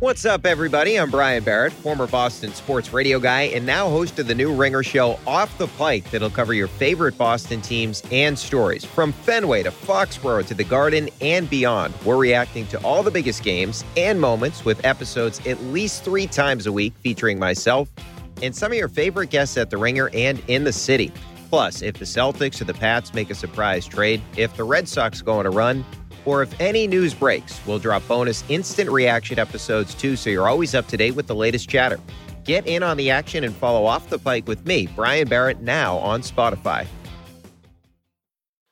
What's up, everybody? I'm Brian Barrett, former Boston sports radio guy, and now host of the new Ringer show Off the Pike that'll cover your favorite Boston teams and stories. From Fenway to Foxborough to the Garden and beyond, we're reacting to all the biggest games and moments with episodes at least three times a week featuring myself and some of your favorite guests at the Ringer and in the city. Plus, if the Celtics or the Pats make a surprise trade, if the Red Sox go on a run, or if any news breaks, we'll drop bonus instant reaction episodes too, so you're always up to date with the latest chatter. Get in on the action and follow Off the Pike with me, Brian Barrett, now on Spotify.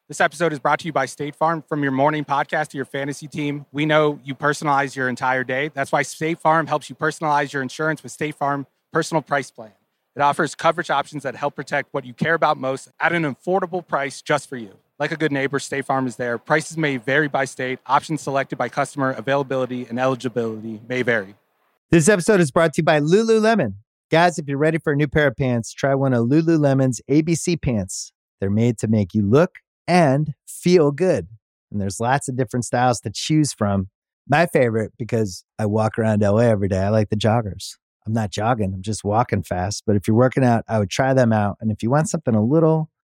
This episode is brought to you by State Farm. From your morning podcast to your fantasy team, we know you personalize your entire day. That's why State Farm helps you personalize your insurance with State Farm Personal Price Plan. It offers coverage options that help protect what you care about most at an affordable price just for you. Like a good neighbor, State Farm is there. Prices may vary by state. Options selected by customer. Availability and eligibility may vary. This episode is brought to you by Lululemon. Guys, if you're ready for a new pair of pants, try one of Lululemon's ABC pants. They're made to make you look and feel good. And there's lots of different styles to choose from. My favorite, because I walk around LA every day, I like the joggers. I'm not jogging, I'm just walking fast. But if you're working out, I would try them out. And if you want something a little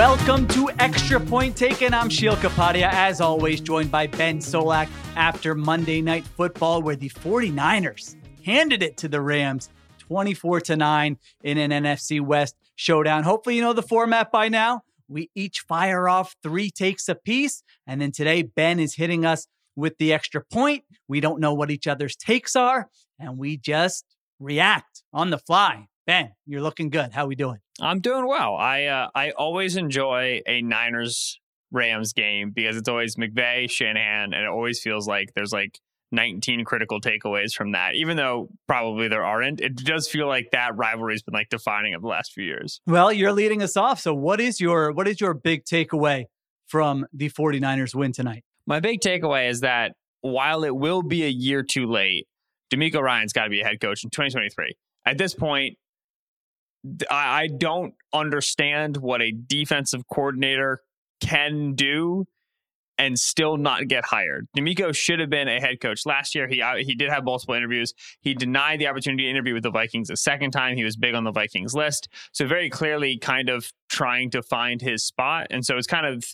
Welcome to Extra Point Taken. I'm Sheil Kapadia, as always, joined by Ben Solak after Monday Night Football, where the 49ers handed it to the Rams 24 to 9 in an NFC West showdown. Hopefully, you know the format by now. We each fire off three takes apiece. And then today, Ben is hitting us with the extra point. We don't know what each other's takes are, and we just react on the fly. Ben, you're looking good. How we doing? I'm doing well. I uh, I always enjoy a Niners Rams game because it's always McVay, Shanahan, and it always feels like there's like 19 critical takeaways from that. Even though probably there aren't, it does feel like that rivalry's been like defining of the last few years. Well, you're leading us off. So what is your what is your big takeaway from the 49ers win tonight? My big takeaway is that while it will be a year too late, DeMeco Ryans got to be a head coach in 2023. At this point, I don't understand what a defensive coordinator can do and still not get hired. DeMeco should have been a head coach last year. He uh, he did have multiple interviews. He denied the opportunity to interview with the Vikings a second time. He was big on the Vikings list, so very clearly kind of trying to find his spot. And so it's kind of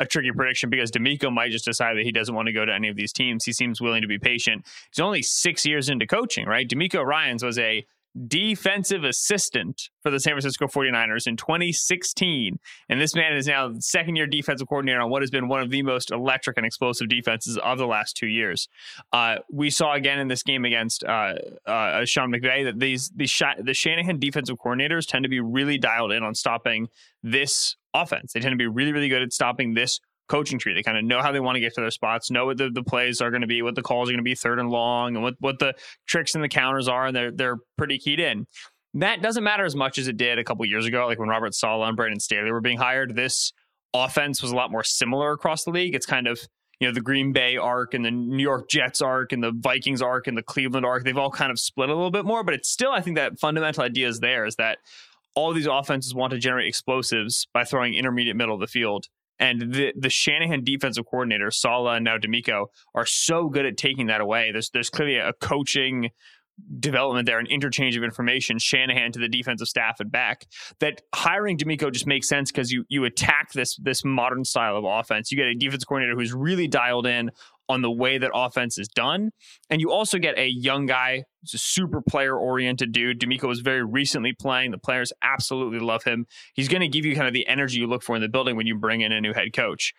a tricky prediction because DeMeco might just decide that he doesn't want to go to any of these teams. He seems willing to be patient. He's only six years into coaching, right? DeMeco Ryans was a defensive assistant for the San Francisco 49ers in 2016. And this man is now second year defensive coordinator on what has been one of the most electric and explosive defenses of the last two years. Uh, we saw again in this game against uh, uh, Sean McVay that these, these Sh- the Shanahan defensive coordinators tend to be really dialed in on stopping this offense. They tend to be really, really good at stopping this coaching tree. They kind of know how they want to get to their spots, know what the, the plays are going to be, what the calls are going to be third and long, and what, what the tricks and the counters are, and they're they're pretty keyed in. That doesn't matter as much as it did a couple years ago, like when Robert Saleh and Brandon Staley were being hired. This offense was a lot more similar across the league. It's kind of you know the Green Bay arc and the New York Jets arc and the Vikings arc and the Cleveland arc. They've all kind of split a little bit more, but it's still I think that fundamental idea is there is that all these offenses want to generate explosives by throwing intermediate middle of the field and the the Shanahan defensive coordinator, Saleh and now DeMeco, are so good at taking that away. There's there's clearly a coaching development there, an interchange of information, Shanahan to the defensive staff and back. That hiring DeMeco just makes sense because you you attack this this modern style of offense. You get a defense coordinator who's really dialed in on the way that offense is done. And you also get a young guy a super player oriented dude. DeMeco was very recently playing. The players absolutely love him. He's going to give you kind of the energy you look for in the building when you bring in a new head coach.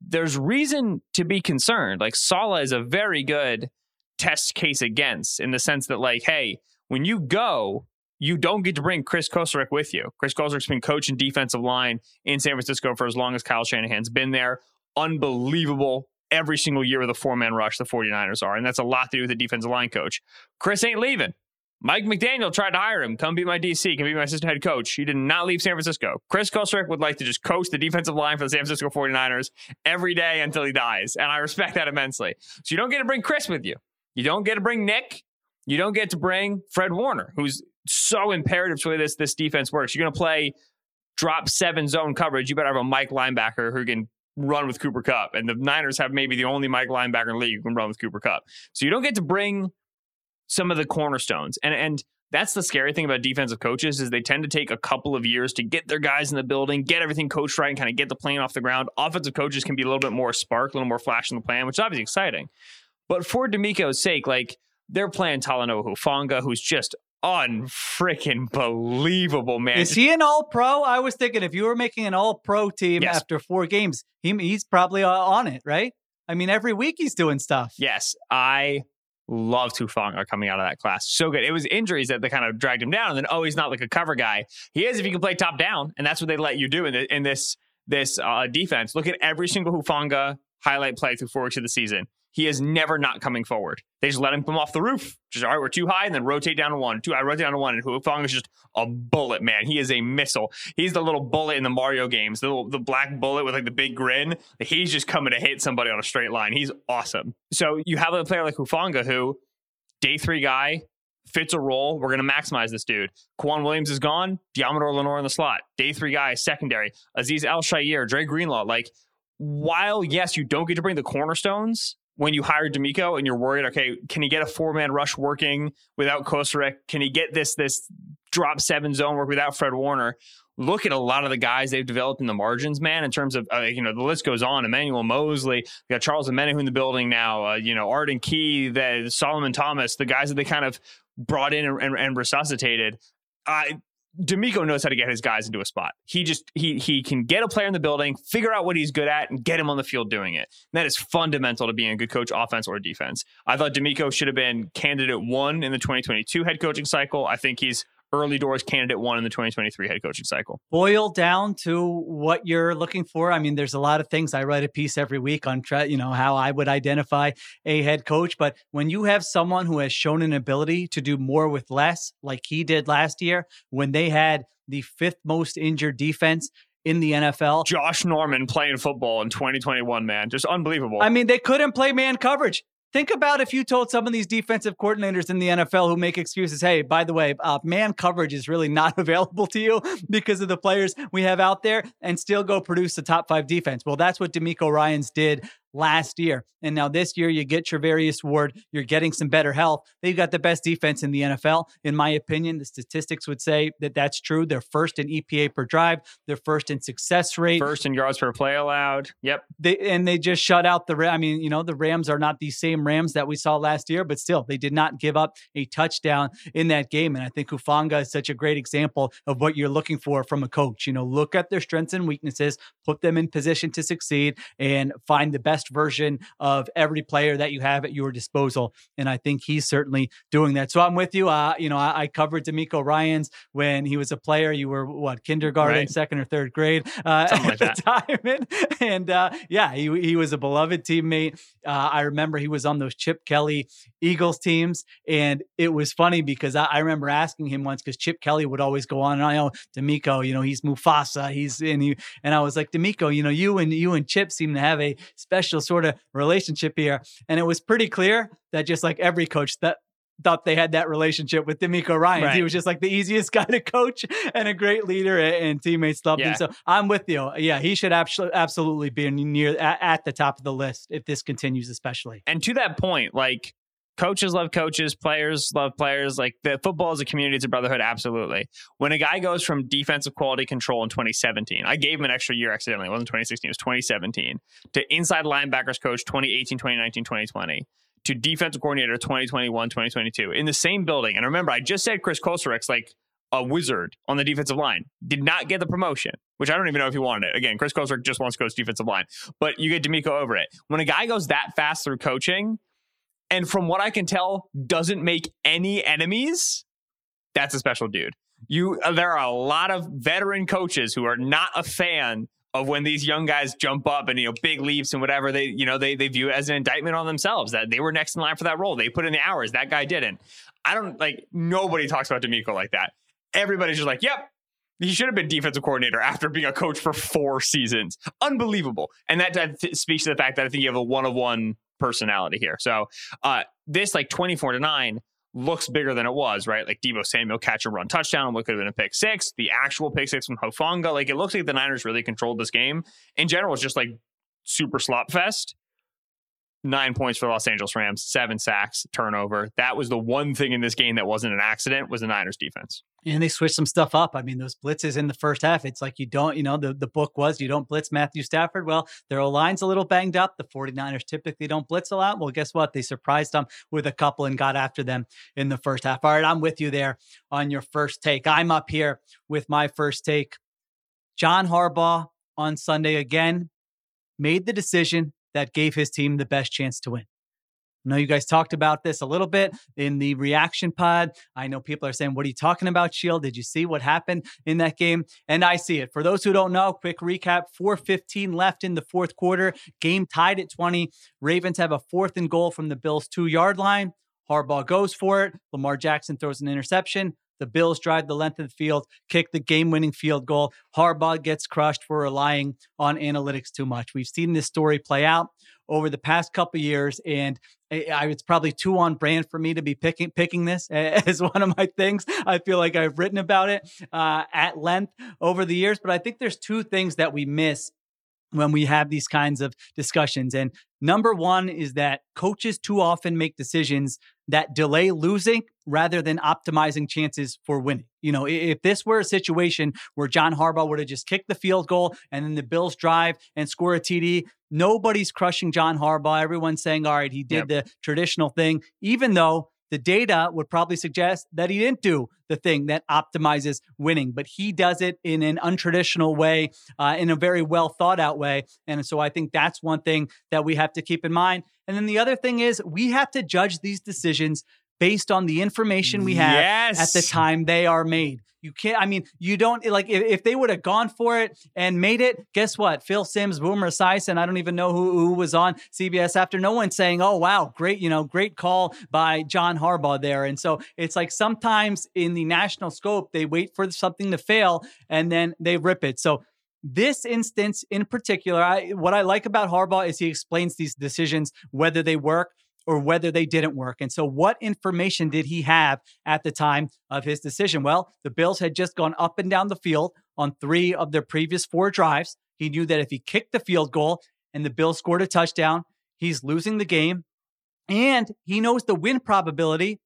There's reason to be concerned. Like Saleh is a very good test case against in the sense that, like, hey, when you go, you don't get to bring Chris Kocurek with you. Chris Kocurek's been coaching defensive line in San Francisco for as long as Kyle Shanahan's been there. Unbelievable every single year with a four man rush the 49ers are. And that's a lot to do with the defensive line coach. Chris ain't leaving. Mike McDaniel tried to hire him. Come be my DC. Come be my assistant head coach. He did not leave San Francisco. Chris Kocurek would like to just coach the defensive line for the San Francisco 49ers every day until he dies. And I respect that immensely. So you don't get to bring Chris with you. You don't get to bring Nick. You don't get to bring Fred Warner, who's so imperative to the way this, this defense works. You're going to play drop seven zone coverage. You better have a Mike linebacker who can run with Cooper Kupp. And the Niners have maybe the only Mike linebacker in the league who can run with Cooper Kupp. So you don't get to bring some of the cornerstones. And and that's the scary thing about defensive coaches is they tend to take a couple of years to get their guys in the building, get everything coached right, and kind of get the plane off the ground. Offensive coaches can be a little bit more spark, a little more flash in the plan, which is obviously exciting. But for DeMeco's sake, like they're playing Talanoa Hufanga, who's just unfreaking believable, man. Is he an all pro? I was thinking if you were making an all pro team Yes. after four games, he, he's probably uh, on it, right? I mean, every week he's doing stuff. Yes, I love Hufanga coming out of that class. So good. It was injuries that they kind of dragged him down, and then oh, he's not like a cover guy. He is if he can play top down, and that's what they let you do in, the, in this this uh, defense. Look at every single Hufanga highlight play through four weeks of the season. He is never not coming forward. They just let him come off the roof. Just all right, we're too high, and then rotate down to one. Two, I rotate down to one, and Hufanga is just a bullet, man. He is a missile. He's the little bullet in the Mario games, the little, the black bullet with like the big grin. He's just coming to hit somebody on a straight line. He's awesome. So you have a player like Hufanga who, day three guy, fits a role. We're going to maximize this dude. K'Waun Williams is gone. Deommodore Lenoir in the slot. Day three guy, secondary. Azeez Al-Shaair, Dre Greenlaw. Like, while yes, you don't get to bring the cornerstones when you hired DeMeco and you're worried, okay, can he get a four man rush working without Kocurek? Can he get this this drop seven zone work without Fred Warner? Look at a lot of the guys they've developed in the margins, man. In terms of uh, you know the list goes on. Emmanuel Moseley, we got Charles Omenihu in the building now. Uh, you know Arden Key, the Solomon Thomas, the guys that they kind of brought in and, and, and resuscitated. I DeMeco knows how to get his guys into a spot. He just he he can get a player in the building, figure out what he's good at, and get him on the field doing it. And that is fundamental to being a good coach, offense or defense. I thought DeMeco should have been candidate one in the 2022 head coaching cycle. I think he's early doors candidate one in the 2023 head coaching cycle. Boil down to what you're looking for. I mean, there's a lot of things. I write a piece every week on, you know, how I would identify a head coach. But when you have someone who has shown an ability to do more with less, like he did last year, when they had the fifth most injured defense in the NFL. Josh Norman playing football in 2021, man, just unbelievable. I mean, they couldn't play man coverage. Think about if you told some of these defensive coordinators in the NFL who make excuses, hey, by the way, uh, man coverage is really not available to you because of the players we have out there and still go produce the top five defense. Well, that's what DeMeco Ryans did last year. And now this year, you get Charvarius Ward, you're getting some better health. They've got the best defense in the NFL. In my opinion, the statistics would say that that's true. They're first in EPA per drive, they're first in success rate. First in yards per play allowed. Yep. They and they just shut out the. I mean, you know, the Rams are not the same Rams that we saw last year, but still, they did not give up a touchdown in that game. And I think Hufanga is such a great example of what you're looking for from a coach. You know, look at their strengths and weaknesses, put them in position to succeed, and find the best version of every player that you have at your disposal. And I think he's certainly doing that. So I'm with you. Uh, you know, I, I covered DeMeco Ryans when he was a player. You were what kindergarten, Right. second or third grade uh, at like the time, and, and uh, yeah, he he was a beloved teammate. Uh, I remember he was on those Chip Kelly Eagles teams, and it was funny because I, I remember asking him once because Chip Kelly would always go on and I know DeMeco, you know, he's Mufasa, he's and he and I was like DeMeco, you know, you and you and Chip seem to have a special sort of relationship here, and it was pretty clear that just like every coach that thought they had that relationship with DeMeco Ryan. He was just like the easiest guy to coach and a great leader, and teammates loved him. So I'm with you. Yeah, he should absolutely absolutely be near at, at the top of the list if this continues, especially. And to that point, like coaches love coaches, players love players. Like the football is a community, it's a brotherhood. Absolutely. When a guy goes from defensive quality control in 2017, I gave him an extra year accidentally. It wasn't 2016, it was 2017, to inside linebackers coach 2018, 2019, 2020. To defensive coordinator 2021, 2022 in the same building. And remember, I just said Chris Kocurek's like a wizard on the defensive line. Did not get the promotion, which I don't even know if he wanted it. Again, Chris Kocurek just wants to coach defensive line, but you get DeMeco over it. When a guy goes that fast through coaching, and from what I can tell, doesn't make any enemies, that's a special dude. You, uh, there are a lot of veteran coaches who are not a fan of when these young guys jump up and you know big leaps and whatever they you know they they view it as an indictment on themselves that they were next in line for that role. They put in the hours. That guy didn't. I don't like nobody talks about DeMeco like that. Everybody's just like, yep, he should have been defensive coordinator after being a coach for four seasons. Unbelievable. And that, that speaks to the fact that I think you have a one of one personality here. So uh, this like 24 to 9 looks bigger than it was, right? Like Deebo Samuel catch a run touchdown, what could have been a pick six, the actual pick six from Hufanga. Like it looks like the Niners really controlled this game. In general, it's just like super slop fest nine points for the Los Angeles Rams, seven sacks, turnover. That was the one thing in this game that wasn't an accident was the Niners defense. And they switched some stuff up. I mean, those blitzes in the first half, it's like you don't, you know, the, the book was you don't blitz Matthew Stafford. Well, their line's a little banged up. The 49ers typically don't blitz a lot. Well, guess what? They surprised them with a couple and got after them in the first half. All right, I'm with you there on your first take. I'm up here with my first take. John Harbaugh on Sunday again made the decision that gave his team the best chance to win. I know you guys talked about this a little bit in the reaction pod. I know people are saying, What are you talking about, Sheil? Did you see what happened in that game? And I see it. For those who don't know, quick recap 415 left in the fourth quarter. Game tied at 20. Ravens have a fourth and goal from the Bills' two yard line. Harbaugh goes for it. Lamar Jackson throws an interception. The Bills drive the length of the field, kick the game winning field goal. Harbaugh gets crushed for relying on analytics too much. We've seen this story play out over the past couple years, and I, it's probably too on brand for me to be picking picking this as one of my things. I feel like I've written about it uh, at length over the years, but I think there's two things that we miss when we have these kinds of discussions. And number one is that coaches too often make decisions that delay losing rather than optimizing chances for winning. You know, if this were a situation where John Harbaugh would have just kicked the field goal and then the Bills drive and score a TD, nobody's crushing John Harbaugh. Everyone's saying, all right, he did yep. the traditional thing, even though the data would probably suggest that he didn't do the thing that optimizes winning, but he does it in an untraditional way, uh, in a very well thought out way. And so I think that's one thing that we have to keep in mind. And then the other thing is we have to judge these decisions based on the information we have yes. at the time they are made. You can't, I mean, you don't like if, if they would have gone for it and made it, guess what? Phil Simms, Boomer Esiason, I don't even know who, who was on CBS after. No one saying, oh, wow, great, you know, great call by John Harbaugh there. And so it's like sometimes in the national scope, they wait for something to fail and then they rip it. So this instance in particular, I, what I like about Harbaugh is he explains these decisions, whether they work or whether they didn't work. And so, what information did he have at the time of his decision? Well, the Bills had just gone up and down the field on three of their previous four drives. He knew that if he kicked the field goal and the Bills scored a touchdown, he's losing the game. And he knows the win probability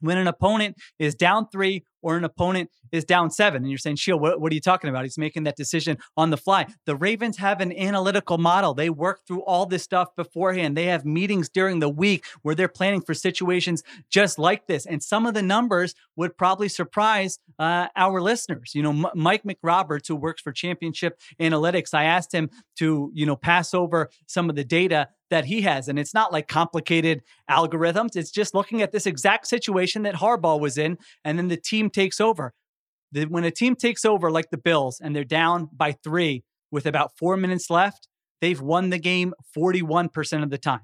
when an opponent is down three or an opponent is down seven. And you're saying, Sheil, what, what, are you talking about? He's making that decision on the fly. The Ravens have an analytical model. They work through all this stuff beforehand. They have meetings during the week where they're planning for situations just like this. And some of the numbers would probably surprise uh, our listeners. You know, M- Mike McRoberts, who works for Championship Analytics, I asked him to, you know, pass over some of the data that he has. And it's not like complicated algorithms. It's just looking at this exact situation that Harbaugh was in, and then the team takes over. The, when a team takes over like the Bills and they're down by three with about four minutes left, they've won the game 41% of the time.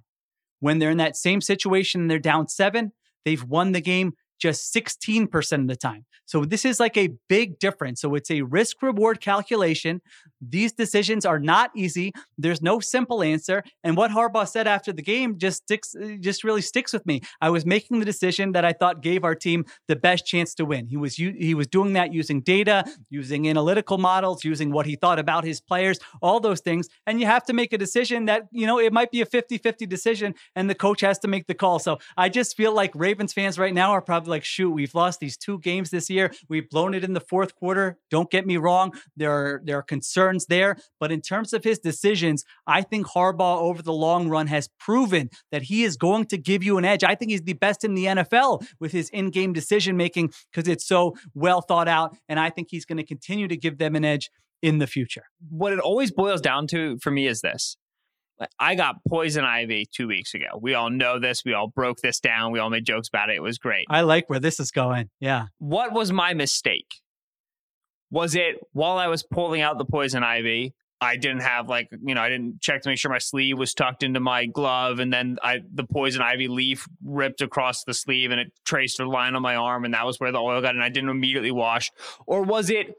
When they're in that same situation and they're down seven, they've won the game just 16% of the time. So this is like a big difference. So it's a risk reward calculation. These decisions are not easy. There's no simple answer. And what Harbaugh said after the game just sticks just really sticks with me. I was making the decision that I thought gave our team the best chance to win. He was he was doing that using data, using analytical models, using what he thought about his players, all those things. And you have to make a decision that, you know, it might be a 50-50 decision and the coach has to make the call. So I just feel like Ravens fans right now are probably like, shoot, we've lost these two games this year. We've blown it in the fourth quarter. Don't get me wrong. There are, there are concerns there. But in terms of his decisions, I think Harbaugh over the long run has proven that he is going to give you an edge. I think he's the best in the NFL with his in game decision making because it's so well thought out. And I think he's going to continue to give them an edge in the future. What it always boils down to for me is this I got poison ivy two weeks ago. We all know this. We all broke this down. We all made jokes about it. It was great. I like where this is going. Yeah. What was my mistake? Was it while I was pulling out the poison ivy? I didn't have like you know I didn't check to make sure my sleeve was tucked into my glove, and then I the poison ivy leaf ripped across the sleeve and it traced a line on my arm, and that was where the oil got, and I didn't immediately wash, or was it?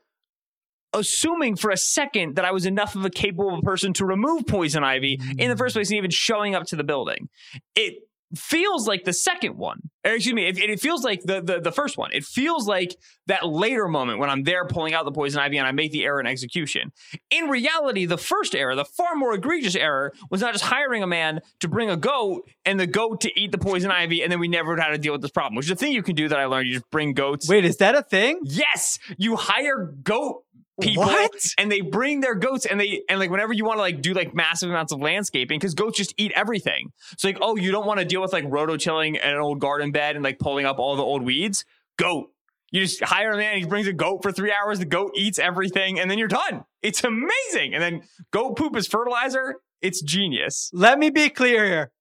Assuming for a second that I was enough of a capable person to remove poison ivy in the mm. first place, and even showing up to the building, it feels like the second one. Or excuse me, it, it feels like the, the the first one. It feels like that later moment when I'm there pulling out the poison ivy and I make the error in execution. In reality, the first error, the far more egregious error, was not just hiring a man to bring a goat and the goat to eat the poison ivy, and then we never had to deal with this problem. Which is a thing you can do that I learned. You just bring goats. Wait, is that a thing? Yes, you hire goat people What? and they bring their goats and they and like whenever you want to like do like massive amounts of landscaping because goats just eat everything. So like oh you don't want to deal with like rototilling an old garden bed and like pulling up all the old weeds? Goat. You just hire a man he brings a goat for three hours the goat eats everything and then you're done. It's amazing. And then goat poop is fertilizer. It's genius. Let me be clear here.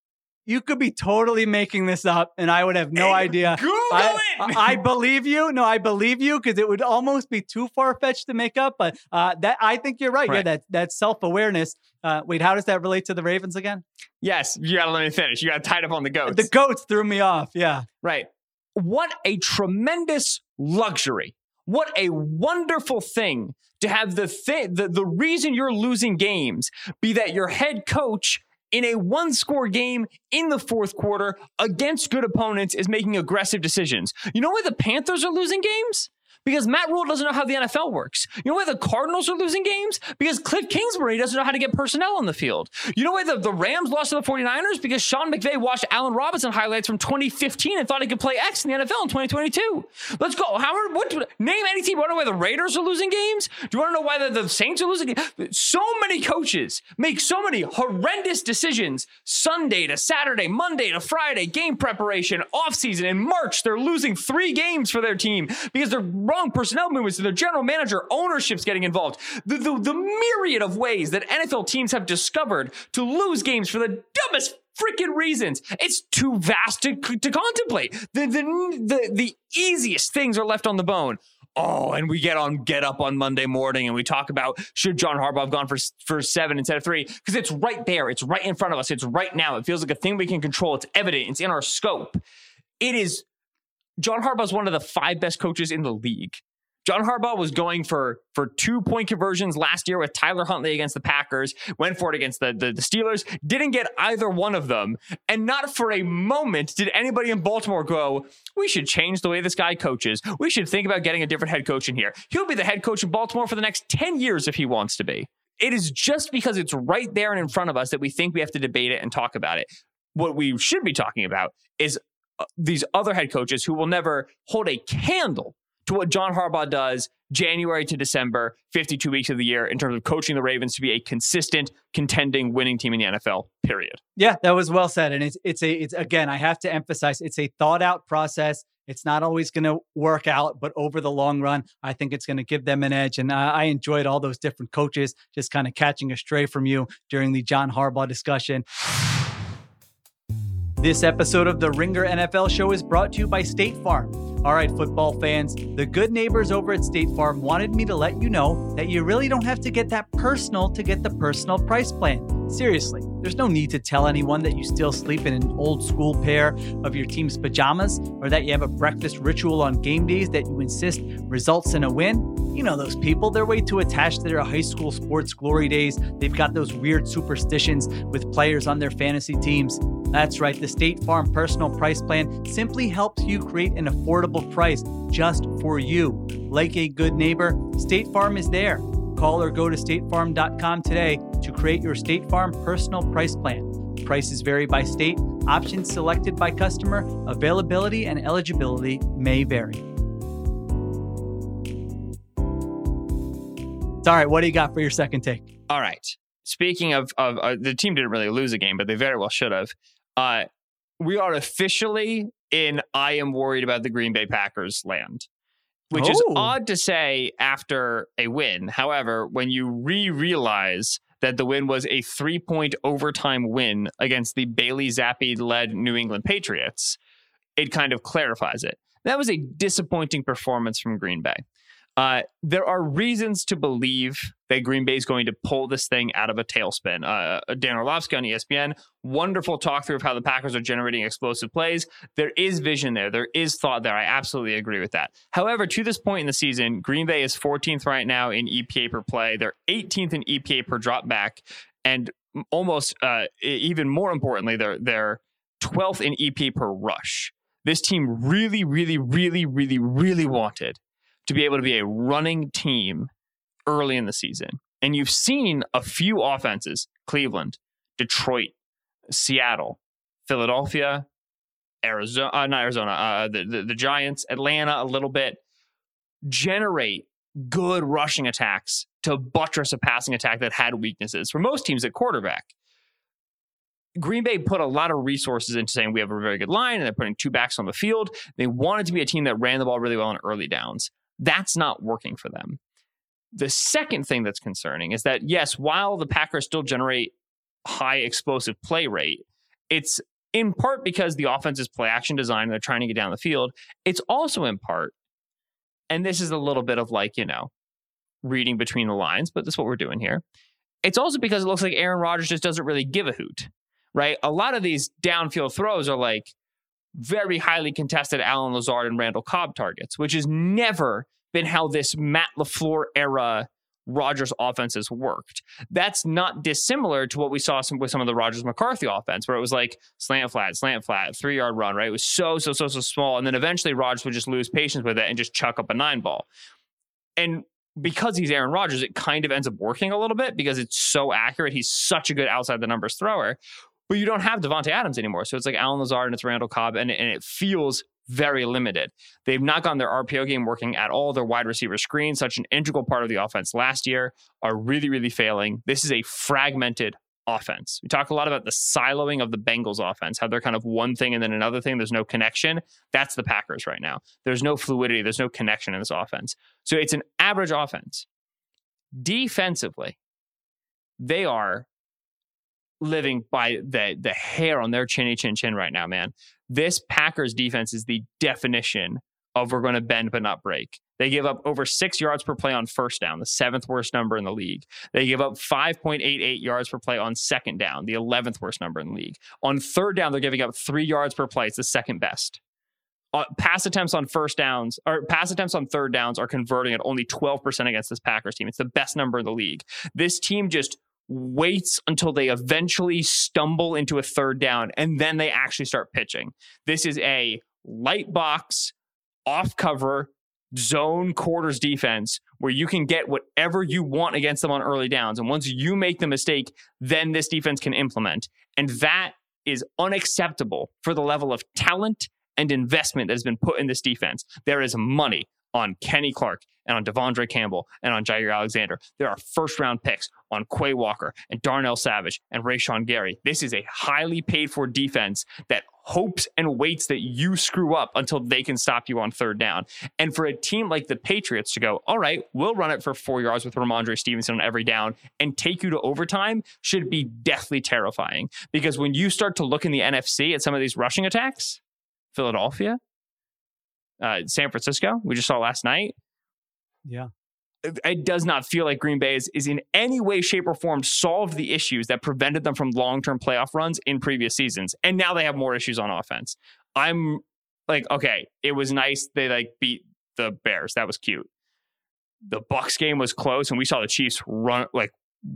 You could be totally making this up, and I would have no Hey, idea. Google I, it. I believe you. No, I believe you because it would almost be too far fetched to make up. But uh, that I think you're right. Yeah, Right. that that self awareness. Uh, wait, how does that relate to the Ravens again? yes you gotta let me finish you got tied up on the goats The goats threw me off. Yeah. Right. What a tremendous luxury. What a wonderful thing to have the thing the, the reason you're losing games be that your head coach in a one score game in the fourth quarter against good opponents is making aggressive decisions. You know why the Panthers are losing games? Because Matt Rhule doesn't know how the NFL works. You know why the Cardinals are losing games? Because Cliff Kingsbury doesn't know how to get personnel on the field. You know why the, the Rams lost to the 49ers? Because Sean McVay watched Allen Robinson highlights from 2015 and thought he could play X in the NFL in 2022. Let's go. Howard, what, name any team. Want know why the Raiders are losing games? Do you want to know why the, the Saints are losing games? So many coaches make so many horrendous decisions Sunday to Saturday, Monday to Friday, game preparation, offseason. In March, they're losing three games for their team because they're wrong personnel movements. Their general manager, ownership's getting involved. The, the, the myriad of ways that NFL teams have discovered to lose games for the dumbest freaking reasons. It's too vast to, to contemplate. The, the, the, the easiest things are left on the bone. Oh, and we get on get up on Monday morning and we talk about should John Harbaugh have gone for for seven instead of three because it's right there, it's right in front of us, it's right now. It feels like a thing we can control. It's evident. It's in our scope. It is. John Harbaugh is one of the five best coaches in the league. John Harbaugh was going for for two point conversions last year with Tyler Huntley against the Packers, went for it against the, the, the Steelers, didn't get either one of them. And not for a moment did anybody in Baltimore go, we should change the way this guy coaches. We should think about getting a different head coach in here. He'll be the head coach in Baltimore for the next 10 years if he wants to be. It is just because it's right there and in front of us that we think we have to debate it and talk about it. What we should be talking about is Uh, these other head coaches who will never hold a candle to what John Harbaugh does January to December, 52 weeks of the year, in terms of coaching the Ravens to be a consistent, contending, winning team in the NFL, period. Yeah, that was well said. And it's it's a it's again, I have to emphasize it's a thought out process. It's not always going to work out, but over the long run, I think it's going to give them an edge. And I, I enjoyed all those different coaches just kind of catching a stray from you during the John Harbaugh discussion. This episode of the Ringer NFL Show is brought to you by State Farm. All right, football fans, the good neighbors over at State Farm wanted me to let you know that you really don't have to get that personal to get the personal price plan. Seriously, there's no need to tell anyone that you still sleep in an old school pair of your team's pajamas or that you have a breakfast ritual on game days that you insist results in a win. You know those people, they're way too attached to their high school sports glory days. They've got those weird superstitions with players on their fantasy teams. That's right, the State Farm Personal Price Plan simply helps you create an affordable price just for you. Like a good neighbor, State Farm is there. Call or go to statefarm.com today to create your State Farm Personal Price Plan. Prices vary by state, options selected by customer, availability and eligibility may vary. All right. What do you got for your second take? All right. Speaking of, of uh, the team didn't really lose a game, but they very well should have. Uh, we are officially in I am worried about the Green Bay Packers land, which is Oh. odd to say after a win. However, when you re realize that the win was a three point overtime win against the Bailey Zappe led New England Patriots, it kind of clarifies it. That was a disappointing performance from Green Bay. Uh, there are reasons to believe that Green Bay is going to pull this thing out of a tailspin. Uh, Dan Orlovsky on ESPN, wonderful talk through of how the Packers are generating explosive plays. There is vision there. There is thought there. I absolutely agree with that. However, to this point in the season, Green Bay is 14th right now in EPA per play. They're 18th in EPA per drop back. And almost uh, even more importantly, they're, they're 12th in EPA per rush. This team really, really, really, really, really wanted to be able to be a running team early in the season. And you've seen a few offenses Cleveland, Detroit, Seattle, Philadelphia, Arizona, uh, not Arizona, uh, the, the, the Giants, Atlanta, a little bit generate good rushing attacks to buttress a passing attack that had weaknesses for most teams at quarterback. Green Bay put a lot of resources into saying we have a very good line and they're putting two backs on the field. They wanted to be a team that ran the ball really well on early downs. That's not working for them. The second thing that's concerning is that, yes, while the Packers still generate high explosive play rate, it's in part because the offense is play action design and they're trying to get down the field. It's also in part, and this is a little bit of like, you know, reading between the lines, but that's what we're doing here. It's also because it looks like Aaron Rodgers just doesn't really give a hoot, right? A lot of these downfield throws are like very highly contested Allen Lazard and Randall Cobb targets, which has never been how this Matt LaFleur era Rodgers offenses worked. That's not dissimilar to what we saw some, with some of the Rodgers McCarthy offense, where it was like slant flat, slant flat, three yard run, right? It was so, so, so, so small. And then eventually Rodgers would just lose patience with it and just chuck up a nine ball. And because he's Aaron Rodgers, it kind of ends up working a little bit because it's so accurate. He's such a good outside the numbers thrower. But you don't have Davante Adams anymore. So it's like Allen Lazard and it's Randall Cobb, and, and it feels very limited. They've not gotten their RPO game working at all. Their wide receiver screen, such an integral part of the offense last year, are really, really failing. This is a fragmented offense. We talk a lot about the siloing of the Bengals offense, how they're kind of one thing and then another thing. There's no connection. That's the Packers right now. There's no fluidity. There's no connection in this offense. So it's an average offense. Defensively, they are living by the the hair on their chinny chin chin right now, man. This Packers defense is the definition of we're going to bend but not break. They give up over six yards per play on first down, the seventh worst number in the league. They give up 5.88 yards per play on second down, the 11th worst number in the league. On third down, they're giving up three yards per play. It's the second best. Uh, pass attempts on first downs or pass attempts on third downs are converting at only 12% against this Packers team. It's the best number in the league. This team just waits until they eventually stumble into a third down and then they actually start pitching. This is a light box, off cover, zone quarters defense where you can get whatever you want against them on early downs. And once you make the mistake, then this defense can implement. And that is unacceptable for the level of talent and investment that has been put in this defense. There is money on Kenny Clark and on De'Vondre Campbell and on Jaire Alexander. There are first round picks on Quay Walker and Darnell Savage and Rashan Gary. This is a highly paid for defense that hopes and waits that you screw up until they can stop you on third down. And for a team like the Patriots to go, all right, we'll run it for four yards with Rhamondre Stevenson on every down and take you to overtime should be deathly terrifying. Because when you start to look in the NFC at some of these rushing attacks, Philadelphia, uh, San Francisco, we just saw last night. Yeah. It, does not feel like Green Bay is, is in any way, shape, or form solved the issues that prevented them from long term playoff runs in previous seasons. And now they have more issues on offense. I'm like, okay, it was nice they like beat the Bears. That was cute. The Bucs game was close, and we saw the Chiefs run like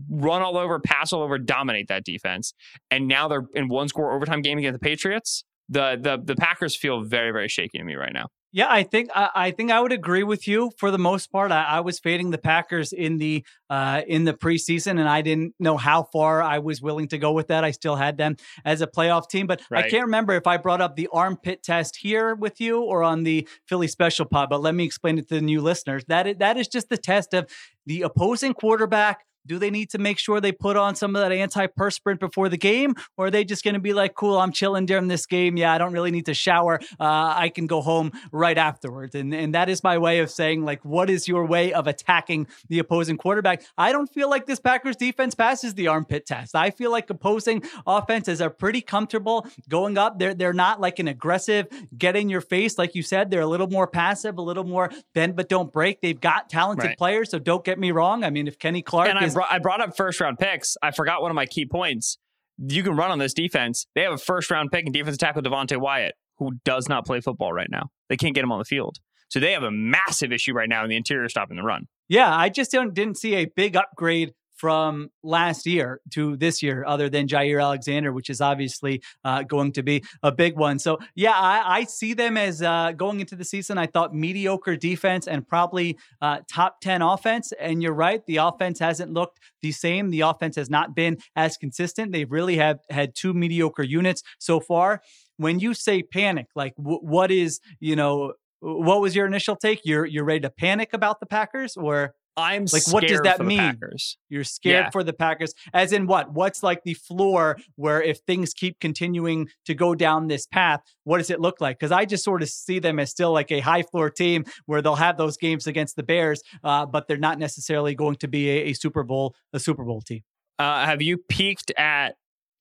run all over, pass all over, dominate that defense. And now they're in one score overtime game against the Patriots. The the the Packers feel very very shaky to me right now. Yeah, I think I, I, think I would agree with you for the most part. I, I was fading the Packers in the uh, in the preseason, and I didn't know how far I was willing to go with that. I still had them as a playoff team, but right. I can't remember if I brought up the armpit test here with you or on the Philly Special Pod. But let me explain it to the new listeners. That is, that is just the test of the opposing quarterback do they need to make sure they put on some of that antiperspirant before the game? Or are they just going to be like, cool, I'm chilling during this game. Yeah, I don't really need to shower. Uh, I can go home right afterwards. And, and that is my way of saying, like, what is your way of attacking the opposing quarterback? I don't feel like this Packers defense passes the armpit test. I feel like opposing offenses are pretty comfortable going up. They're, they're not like an aggressive, get in your face. Like you said, they're a little more passive, a little more bend but don't break. They've got talented right. players. So don't get me wrong. I mean, if Kenny Clark and is, I, brought, I brought up first round picks. I forgot one of my key points. You can run on this defense. They have a first round pick and defensive tackle Devonte Wyatt, who does not play football right now. They can't get him on the field. So they have a massive issue right now in the interior stopping the run. Yeah, I just don't, didn't see a big upgrade from last year to this year, other than Jaire Alexander, which is obviously uh, going to be a big one. So, yeah, I, I see them as uh, going into the season. I thought mediocre defense and probably uh, top 10 offense. And you're right, the offense hasn't looked the same. The offense has not been as consistent. They really have had two mediocre units so far. When you say panic, like w- what is, you know, what was your initial take? You're you're ready to panic about the Packers, or I'm like, what does that mean? Packers. You're scared yeah. for the Packers, as in what? What's like the floor where if things keep continuing to go down this path, what does it look like? Because I just sort of see them as still like a high floor team where they'll have those games against the Bears, uh, but they're not necessarily going to be a, a Super Bowl a Super Bowl team. Uh, have you peeked at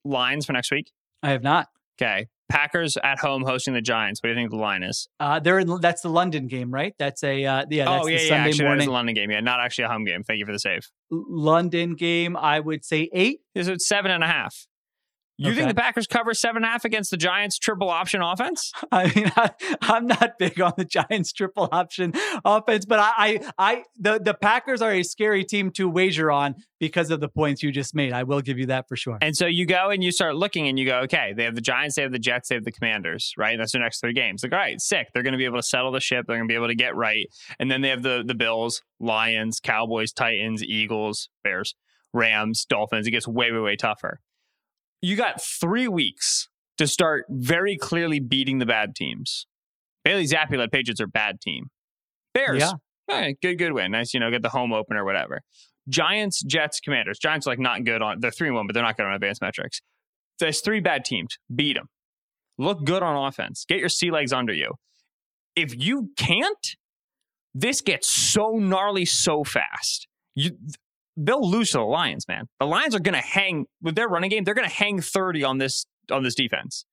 lines for next week? I have not. Okay. Packers at home hosting the Giants. What do you think the line is? Uh, they're in, that's the London game, right? That's a uh, yeah. That's oh yeah, the yeah. Sunday Actually, morning. that is a London game. Yeah, not actually a home game. Thank you for the save. London game. I would say eight. Is it seven and a half? You okay. think the Packers cover seven and a half against the Giants triple option offense? I mean, I, am not big on the Giants triple option offense, but I, I, I, the the Packers are a scary team to wager on because of the points you just made. I will give you that for sure. And so you go and you start looking and you go, okay, they have the Giants, they have the Jets, they have the Commanders, right? That's their next three games. Like, all right, sick. They're going to be able to settle the ship. They're going to be able to get right. And then they have the the Bills, Lions, Cowboys, Titans, Eagles, Bears, Rams, Dolphins. It gets way, way, way tougher you got three weeks to start very clearly beating the bad teams. Bailey Zappe led Patriots are bad team. Bears, yeah. Right, good, good win. Nice, you know, get the home opener, whatever. Giants, Jets, Commanders. Giants are like not good on. They're three one, but they're not good on advanced metrics. There's three bad teams. Beat them. Look good on offense. Get your sea legs under you. If you can't, this gets so gnarly so fast. You they'll lose to the Lions, man. The Lions are going to hang with their running game. They're going to hang 30 on this on this defense.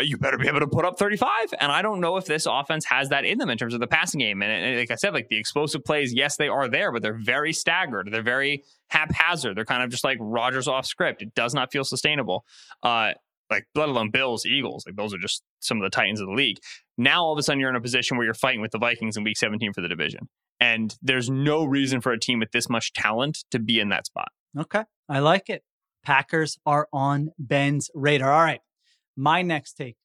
You better be able to put up 35. And I don't know if this offense has that in them in terms of the passing game. And, and like I said, like the explosive plays, yes, they are there, but they're very staggered. They're very haphazard. They're kind of just like Rodgers off script. It does not feel sustainable. Uh, like let alone Bills, Eagles, like those are just some of the titans of the league. Now all of a sudden you're in a position where you're fighting with the Vikings in week 17 for the division. And there's no reason for a team with this much talent to be in that spot. Okay. I like it. Packers are on Ben's radar. All right. My next take.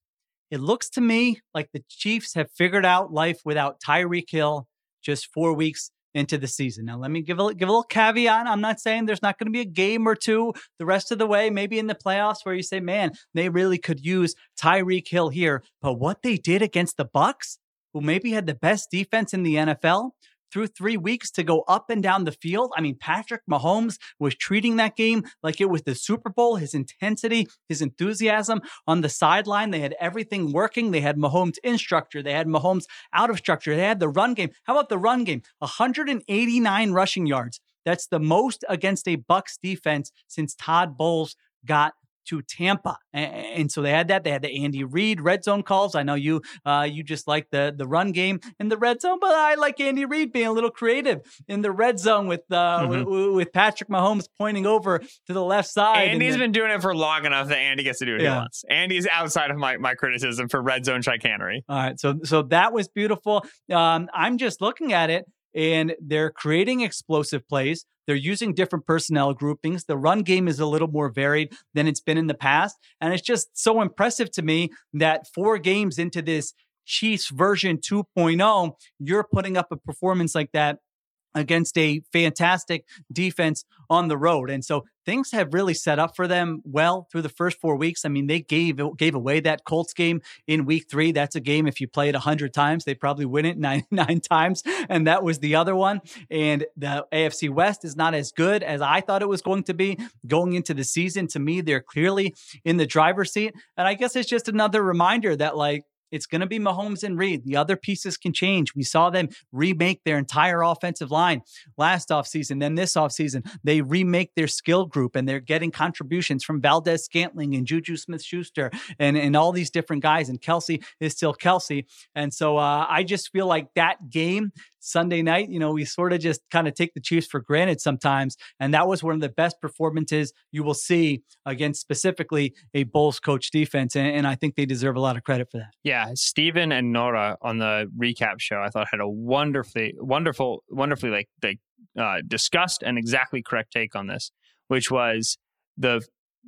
It looks to me like the Chiefs have figured out life without Tyreek Hill just four weeks into the season. Now, let me give a, give a little caveat. I'm not saying there's not going to be a game or two the rest of the way, maybe in the playoffs where you say, man, they really could use Tyreek Hill here. But what they did against the Bucs, who maybe had the best defense in the NFL, through three weeks to go up and down the field. I mean, Patrick Mahomes was treating that game like it was the Super Bowl. His intensity, his enthusiasm on the sideline. They had everything working. They had Mahomes in structure. They had Mahomes out of structure. They had the run game. How about the run game? 189 rushing yards. That's the most against a Bucs defense since Todd Bowles got to Tampa. And, and, so they had that. They had the Andy Reid red zone calls. I know you uh, you just like the the run game in the red zone, but I like Andy Reid being a little creative in the red zone with uh, mm-hmm. with, with, Patrick Mahomes pointing over to the left side. Andy's then, been doing it for long enough that Andy gets to do what yeah. he wants. Andy's outside of my my criticism for red zone chicanery. All right, so so that was beautiful. Um, I'm just looking at it and they're creating explosive plays. They're using different personnel groupings. The run game is a little more varied than it's been in the past. And it's just so impressive to me that four games into this Chiefs version 2.0, you're putting up a performance like that against a fantastic defense on the road. And so things have really set up for them well through the first four weeks. I mean, they gave gave away that Colts game in week three. That's a game if you play it hundred times, they probably win it nine nine times, and that was the other one. And the AFC West is not as good as I thought it was going to be going into the season. To me, they're clearly in the driver's seat, and I guess it's just another reminder that like it's going to be Mahomes and Reid. The other pieces can change. We saw them remake their entire offensive line last offseason. Then this offseason, they remake their skill group and they're getting contributions from Valdes-Scantling and Juju Smith Schuster and, and all these different guys. And Kelce is still Kelce. And so uh, I just feel like that game Sunday night, you know, we sort of just kind of take the Chiefs for granted sometimes. And that was one of the best performances you will see against specifically a Bowles coach defense. And, and I think they deserve a lot of credit for that. Yeah. Steven and Nora on the recap show, I thought had a wonderfully, wonderful, wonderfully like, like uh, discussed and exactly correct take on this, which was the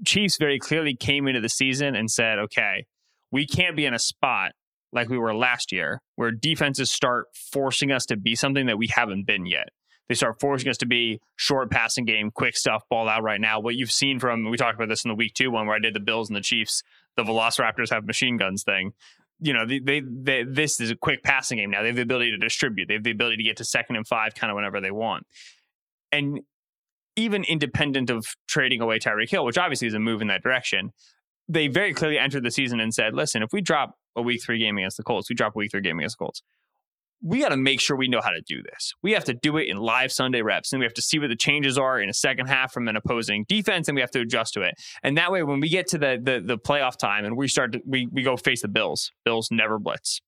Chiefs very clearly came into the season and said, okay, we can't be in a spot like we were last year, where defenses start forcing us to be something that we haven't been yet. They start forcing us to be short passing game, quick stuff, ball out right now. What you've seen from, we talked about this in the week two one where I did the Bills and the Chiefs, the Velociraptors have machine guns thing. You know, they, they, they, this is a quick passing game now. They have the ability to distribute, they have the ability to get to second and five kind of whenever they want. And even independent of trading away Tyreek Hill, which obviously is a move in that direction, they very clearly entered the season and said, listen, if we drop a week three game against the Colts. We drop a week three game against the Colts. We got to make sure we know how to do this. We have to do it in live Sunday reps, and we have to see what the changes are in a second half from an opposing defense, and we have to adjust to it. And that way, when we get to the the, the playoff time and we start to, we we go face the Bills. Bills never blitz.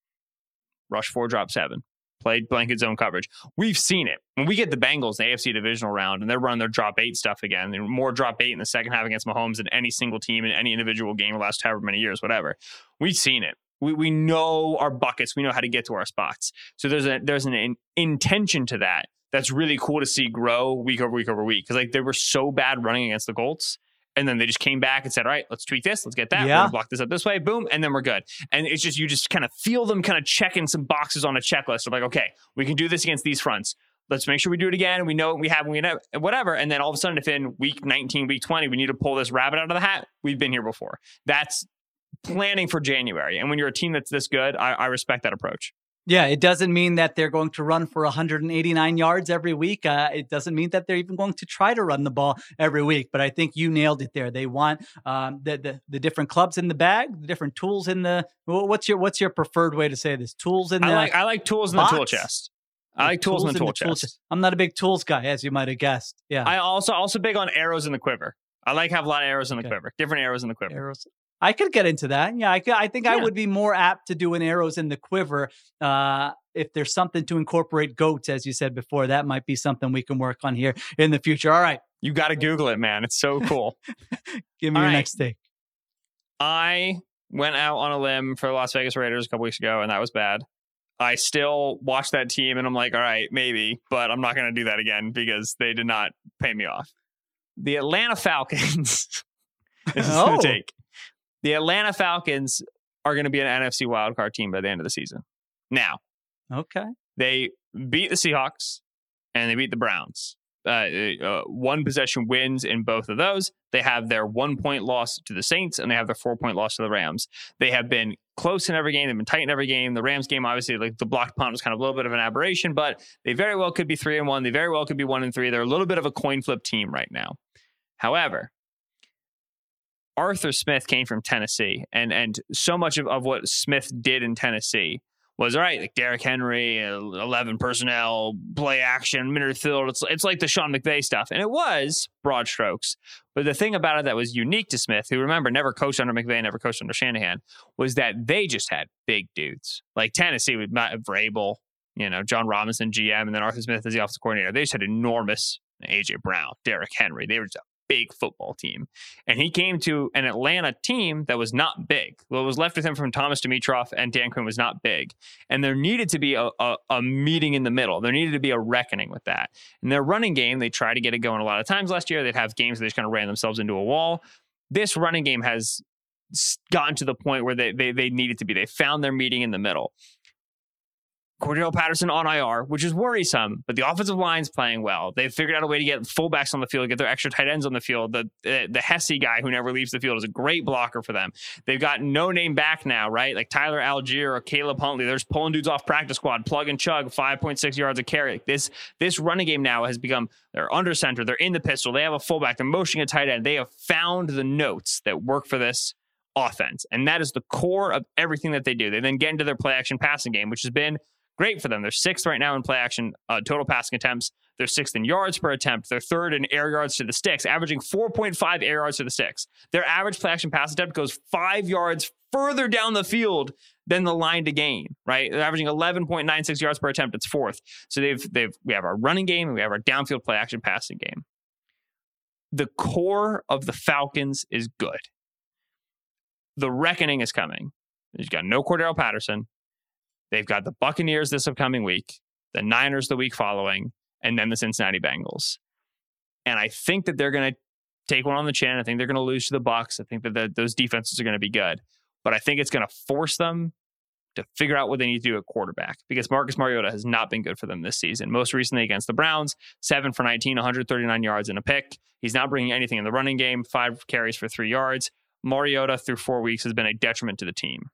Rush four, drop seven. Played blanket zone coverage. We've seen it. When we get the Bengals the AFC divisional round and they're running their drop eight stuff again, they're more drop eight in the second half against Mahomes than any single team in any individual game the last however many years, whatever. We've seen it. We, we know our buckets. We know how to get to our spots. So there's a there's an in, intention to that that's really cool to see grow week over week over week. Because like they were so bad running against the Colts. And then they just came back and said, "All right, let's tweak this. Let's get that. Yeah. block this up this way. Boom, and then we're good." And it's just you just kind of feel them kind of checking some boxes on a checklist of like, "Okay, we can do this against these fronts. Let's make sure we do it again. We know what we have. We know whatever." And then all of a sudden, if in week 19, week 20, we need to pull this rabbit out of the hat, we've been here before. That's planning for January. And when you're a team that's this good, I, I respect that approach. Yeah, it doesn't mean that they're going to run for 189 yards every week. Uh, it doesn't mean that they're even going to try to run the ball every week. But I think you nailed it there. They want um, the, the, the different clubs in the bag, the different tools in the. What's your what's your preferred way to say this? Tools in the. I like I like tools in the tool chest. I like tools, tools in the, tool, the chest. chest. I'm not a big tools guy, as you might have guessed. Yeah. I also also big on arrows in the quiver. I like have a lot of arrows in the okay. quiver, different arrows in the quiver. Arrows. I could get into that. Yeah, I, could, I think yeah. I would be more apt to do an arrows in the quiver. Uh, if there's something to incorporate goats, as you said before, that might be something we can work on here in the future. All right. You got to Google it, man. It's so cool. Give me All your right. next take. I went out on a limb for the Las Vegas Raiders a couple weeks ago, and that was bad. I still watch that team and I'm like, all right, maybe, but I'm not going to do that again because they did not pay me off. The Atlanta Falcons. this is oh. the take. The Atlanta Falcons are going to be an NFC wildcard team by the end of the season. Now, okay, they beat the Seahawks and they beat the Browns. Uh, uh, one possession wins in both of those. They have their one point loss to the Saints and they have their four point loss to the Rams. They have been close in every game. They've been tight in every game. The Rams game, obviously, like the blocked punt was kind of a little bit of an aberration, but they very well could be three and one. They very well could be one and three. They're a little bit of a coin flip team right now. However, Arthur Smith came from Tennessee, and and so much of, of what Smith did in Tennessee was all right, like Derrick Henry, uh, eleven personnel, play action, minute field. It's it's like the Sean McVay stuff, and it was broad strokes. But the thing about it that was unique to Smith, who remember never coached under McVay, never coached under Shanahan, was that they just had big dudes like Tennessee with uh, Matt Vrabel, you know, Jon Robinson, GM, and then Arthur Smith as the offensive coordinator. They just had enormous AJ Brown, Derrick Henry. They were just big football team. And he came to an Atlanta team that was not big. What was left with him from Thomas Dimitroff and Dan Quinn was not big. And there needed to be a, a, a, meeting in the middle. There needed to be a reckoning with that. In their running game, they tried to get it going a lot of times last year. They'd have games where they just kind of ran themselves into a wall. This running game has gotten to the point where they, they, they needed to be. They found their meeting in the middle. Cordarrelle Patterson on IR, which is worrisome, but the offensive line's playing well. They've figured out a way to get fullbacks on the field, get their extra tight ends on the field. The the, the Hesse guy who never leaves the field is a great blocker for them. They've got no name back now, right? Like Tyler Allgeier or Caleb Huntley. They're just pulling dudes off practice squad, plug and chug, 5.6 yards a carry. This this running game now has become they're under center, they're in the pistol, they have a fullback, they're motioning a tight end. They have found the notes that work for this offense. And that is the core of everything that they do. They then get into their play action passing game, which has been great for them. They're sixth right now in play action uh, total passing attempts. They're sixth in yards per attempt. They're third in air yards to the sticks, averaging 4.5 air yards to the sticks. Their average play action pass attempt goes five yards further down the field than the line to gain, right? They're averaging 11.96 yards per attempt. It's fourth. So they've they've we have our running game and we have our downfield play action passing game. The core of the Falcons is good. The reckoning is coming. You've got no Cordarrelle Patterson. They've got the Buccaneers this upcoming week, the Niners the week following, and then the Cincinnati Bengals. And I think that they're going to take one on the chin. I think they're going to lose to the Bucs. I think that the, those defenses are going to be good, but I think it's going to force them to figure out what they need to do at quarterback because Marcus Mariota has not been good for them this season. Most recently against the Browns, seven for 19, 139 yards and a pick. He's not bringing anything in the running game, five carries for three yards. Mariota through four weeks has been a detriment to the team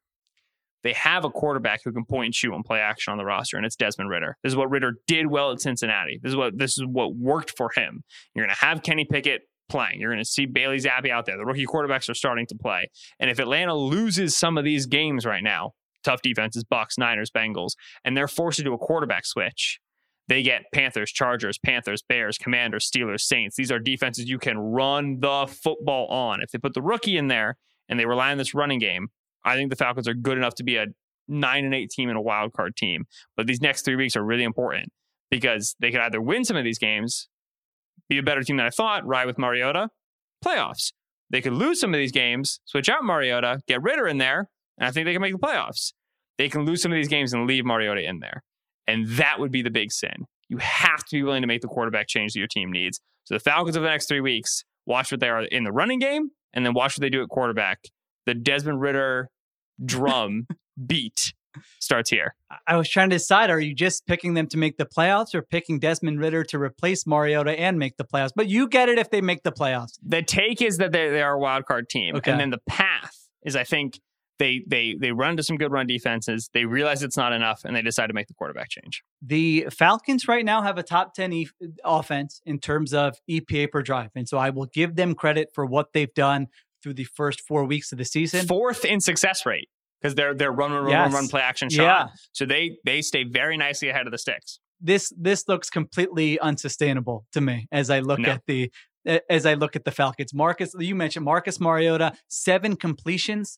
they have a quarterback who can point and shoot and play action on the roster, and it's Desmond Ridder. This is what Ridder did well at Cincinnati. This is what this is what worked for him. You're going to have Kenny Pickett playing. You're going to see Bailey Zappe out there. The rookie quarterbacks are starting to play, and if Atlanta loses some of these games right now, tough defenses, Bucs, Niners, Bengals, and they're forced to do a quarterback switch. They get Panthers, Chargers, Panthers, Bears, Commanders, Steelers, Saints. These are defenses you can run the football on. If they put the rookie in there and they rely on this running game, I think the Falcons are good enough to be a nine and eight team and a wild card team. But these next three weeks are really important because they could either win some of these games, be a better team than I thought, ride with Mariota, playoffs. They could lose some of these games, switch out Mariota, get Ridder in there, and I think they can make the playoffs. They can lose some of these games and leave Mariota in there. And that would be the big sin. You have to be willing to make the quarterback change that your team needs. So the Falcons over the next three weeks, watch what they are in the running game, and then watch what they do at quarterback. The Desmond Ridder drum beat starts here. I was trying to decide are you just picking them to make the playoffs or picking Desmond Ridder to replace Mariota and make the playoffs? But you get it if they make the playoffs. The take is that they, they are a wild card team. Okay. And then the path is I think they they they run into some good run defenses. They realize it's not enough and they decide to make the quarterback change. The Falcons right now have a top 10 e- offense in terms of EPA per drive. And so I will give them credit for what they've done through the first four weeks of the season. Fourth in success rate because they're they're run run yes. run run play action shot. Yeah. So they they stay very nicely ahead of the sticks. This this looks completely unsustainable to me as I look no. at the as I look at the Falcons. Marcus, you mentioned Marcus Mariota, seven completions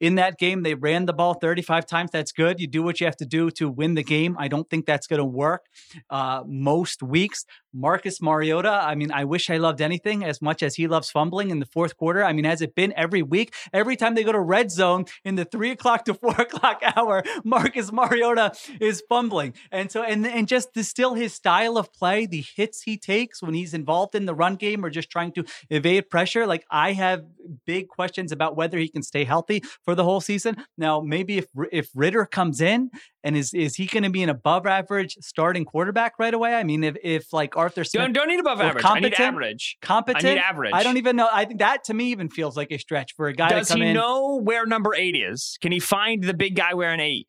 in that game. They ran the ball 35 times. That's good. You do what you have to do to win the game. I don't think that's going to work uh, most weeks. Marcus Mariota, I mean, I wish I loved anything as much as he loves fumbling in the fourth quarter. I mean, has it been every week? Every time they go to red zone in the three o'clock to four o'clock hour, Marcus Mariota is fumbling. And so, and, and just the, still his style of play, the hits he takes when he's involved in the run game or just trying to evade pressure. Like, I have big questions about whether he can stay healthy for the whole season. Now, maybe if if Ridder comes in and is is he going to be an above average starting quarterback right away? I mean, if if like Arthur Smith don't, don't need above average, I need average, competent, I need average. I don't even know. I think that to me even feels like a stretch for a guy. Does to come he in. know where number eight is? Can he find the big guy wearing eight?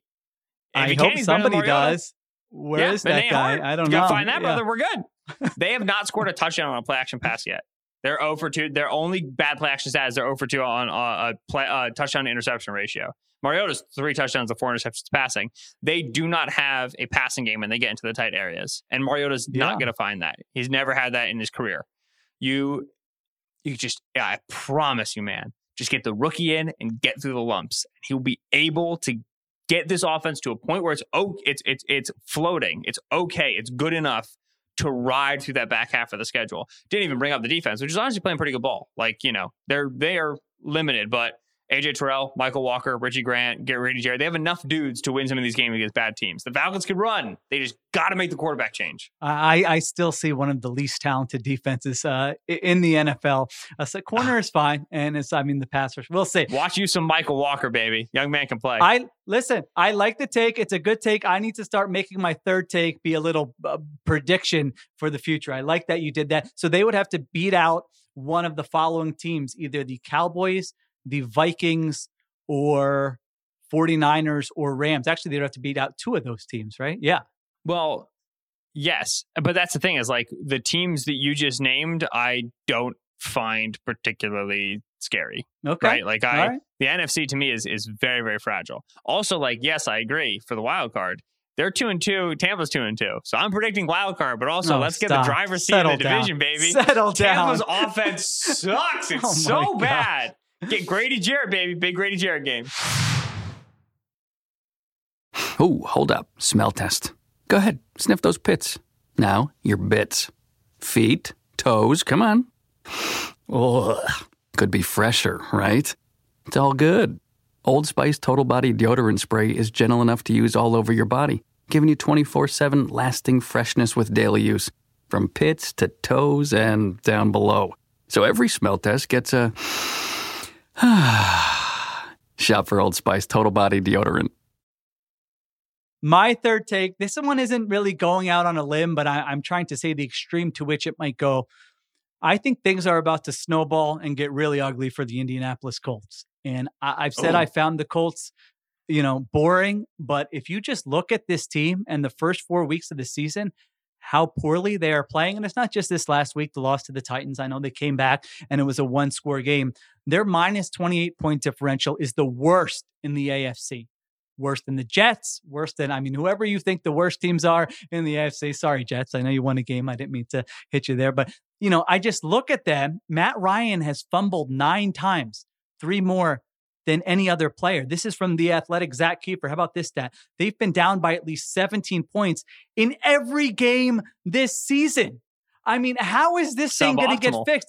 I hope somebody does. Where yeah, is that guy? Hard. I don't know. You find that yeah. brother. We're good. they have not scored a touchdown on a play action pass yet. They're 0 for 2. Their only bad play action stats they're 0 for 2 on uh, a play, uh, touchdown to interception ratio. Mariota's three touchdowns and four interceptions passing. They do not have a passing game when they get into the tight areas. And Mariota's yeah. not going to find that. He's never had that in his career. You, you just, yeah, I promise you, man, just get the rookie in and get through the lumps. He'll be able to get this offense to a point where it's oh, it's it's it's floating. It's okay. It's good enough to ride through that back half of the schedule. Didn't even bring up the defense, which is honestly playing pretty good ball. Like, you know, they're they are limited, but AJ Terrell, Mykal Walker, Richie Grant, get Grady Jarrett. They have enough dudes to win some of these games against bad teams. The Falcons could run. They just got to make the quarterback change. I, I still see one of the least talented defenses uh, in the NFL. Uh, so corner is fine, and it's I mean the pass rush. We'll see. Watch you some Mykal Walker, baby. Young man can play. I listen. I like the take. It's a good take. I need to start making my third take be a little uh, prediction for the future. I like that you did that. So they would have to beat out one of the following teams, either the Cowboys the Vikings or 49ers or Rams. Actually, they'd have to beat out two of those teams, right? Yeah. Well, yes. But that's the thing is like the teams that you just named, I don't find particularly scary. Okay. Right. Like I right. the NFC to me is is very, very fragile. Also, like, yes, I agree for the wild card. They're two and two. Tampa's two and two. So I'm predicting wild card, but also oh, let's stop. get the driver's seat in the down. division, baby. Settle Tampa's down. Tampa's offense sucks. It's oh so bad. Get Grady Jarrett, baby. Big Grady Jarrett game. Oh, hold up. Smell test. Go ahead. Sniff those pits. Now, your bits. Feet, toes, come on. Ugh. Could be fresher, right? It's all good. Old Spice Total Body Deodorant Spray is gentle enough to use all over your body, giving you 24 7 lasting freshness with daily use, from pits to toes and down below. So every smell test gets a Shop for Old Spice Total Body Deodorant. My third take this one isn't really going out on a limb, but I, I'm trying to say the extreme to which it might go. I think things are about to snowball and get really ugly for the Indianapolis Colts. And I, have said oh. I found the Colts, you know, boring. But if you just look at this team and the first four weeks of the season, how poorly they are playing. And it's not just this last week, the loss to the Titans. I know they came back and it was a one score game. Their minus 28 point differential is the worst in the AFC. Worse than the Jets, worse than, I mean, whoever you think the worst teams are in the AFC. Sorry, Jets. I know you won a game. I didn't mean to hit you there. But, you know, I just look at them. Matt Ryan has fumbled nine times, three more than any other player. This is from the athletic Zak Keefer. How about this stat? They've been down by at least 17 points in every game this season. I mean, how is this thing going to get fixed?